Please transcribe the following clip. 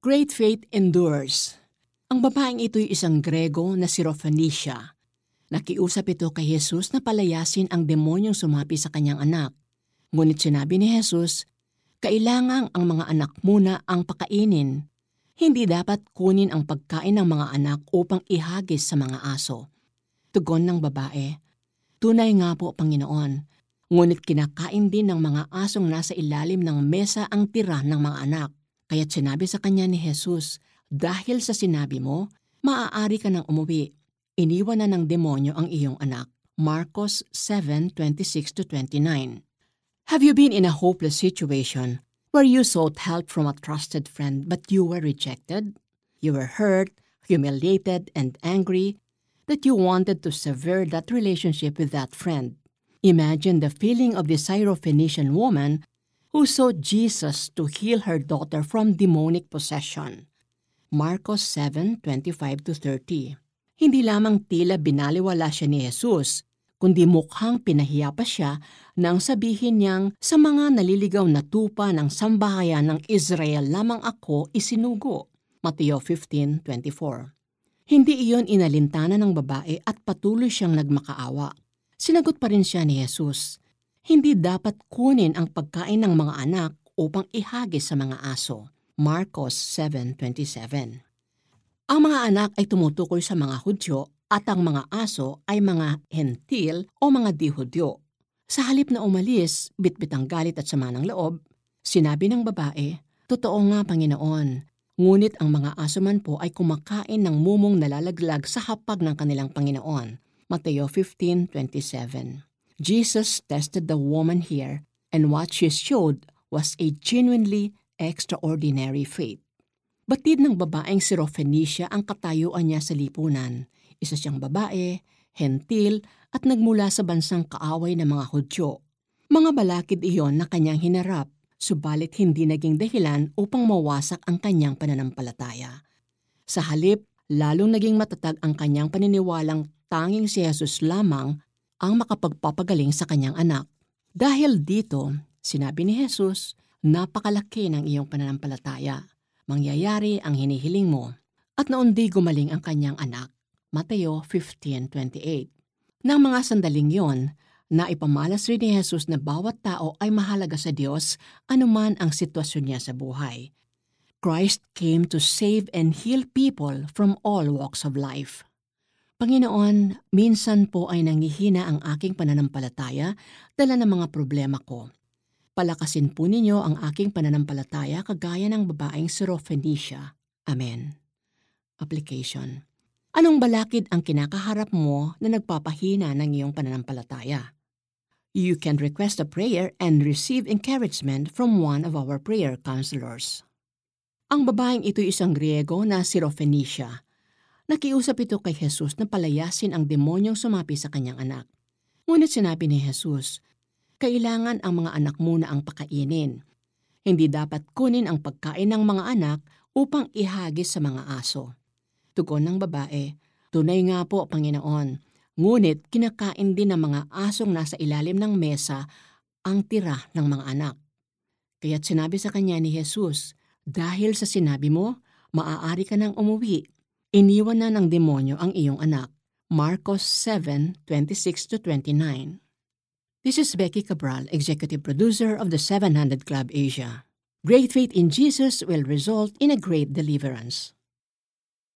Great faith endures. Ang babaeng ito'y isang Grego na si Rophanesia. Nakiusap ito kay Jesus na palayasin ang demonyong sumapi sa kanyang anak. Ngunit sinabi ni Jesus, kailangang ang mga anak muna ang pakainin. Hindi dapat kunin ang pagkain ng mga anak upang ihagis sa mga aso. Tugon ng babae, Tunay nga po, Panginoon, ngunit kinakain din ng mga asong nasa ilalim ng mesa ang tira ng mga anak. Kaya't sinabi sa kanya ni Jesus, dahil sa sinabi mo, maaari ka nang umuwi. Iniwan na ng demonyo ang iyong anak. Marcos 7:26-29. Have you been in a hopeless situation where you sought help from a trusted friend but you were rejected? You were hurt, humiliated, and angry that you wanted to sever that relationship with that friend. Imagine the feeling of the Syrophoenician woman who sought Jesus to heal her daughter from demonic possession. Marcos 7:25-30. Hindi lamang tila binaliwala siya ni Jesus, kundi mukhang pinahiya pa siya nang sabihin niyang sa mga naliligaw na tupa ng sambahayan ng Israel lamang ako isinugo. Mateo 15:24. Hindi iyon inalintana ng babae at patuloy siyang nagmakaawa. Sinagot pa rin siya ni Jesus, hindi dapat kunin ang pagkain ng mga anak upang ihagis sa mga aso. Marcos 7.27 Ang mga anak ay tumutukoy sa mga Hudyo at ang mga aso ay mga hentil o mga di-Hudyo. Sa halip na umalis, bitbit ang galit at sama ng loob, sinabi ng babae, Totoo nga, Panginoon, Ngunit ang mga aso man po ay kumakain ng mumong nalalaglag sa hapag ng kanilang Panginoon. Mateo 15.27 Jesus tested the woman here and what she showed was a genuinely extraordinary faith. Batid ng babaeng si Rophenesia ang katayuan niya sa lipunan. Isa siyang babae, hentil, at nagmula sa bansang kaaway ng mga Hudyo. Mga balakid iyon na kanyang hinarap subalit hindi naging dahilan upang mawasak ang kanyang pananampalataya. Sa halip, lalong naging matatag ang kanyang paniniwalang tanging si Jesus lamang ang makapagpapagaling sa kanyang anak. Dahil dito, sinabi ni Jesus, napakalaki ng iyong pananampalataya. Mangyayari ang hinihiling mo. At naundi gumaling ang kanyang anak. Mateo 15.28 Nang mga sandaling yon, na ipamalas rin ni Jesus na bawat tao ay mahalaga sa Diyos anuman ang sitwasyon niya sa buhay. Christ came to save and heal people from all walks of life. Panginoon, minsan po ay nangihina ang aking pananampalataya dala ng mga problema ko. Palakasin po ninyo ang aking pananampalataya kagaya ng babaeng si Rophenesia. Amen. Application Anong balakid ang kinakaharap mo na nagpapahina ng iyong pananampalataya? You can request a prayer and receive encouragement from one of our prayer counselors. Ang babaeng ito isang Griego na si Rophenesia. Nakiusap ito kay Jesus na palayasin ang demonyong sumapi sa kanyang anak. Ngunit sinabi ni Jesus, kailangan ang mga anak muna ang pakainin. Hindi dapat kunin ang pagkain ng mga anak upang ihagis sa mga aso. Tugon ng babae, Tunay nga po, Panginoon, Ngunit kinakain din ng mga asong nasa ilalim ng mesa ang tira ng mga anak. Kaya't sinabi sa kanya ni Jesus, Dahil sa sinabi mo, maaari ka nang umuwi. Iniwan na ng demonyo ang iyong anak. Marcos 7:26-29 This is Becky Cabral, Executive Producer of the 700 Club Asia. Great faith in Jesus will result in a great deliverance.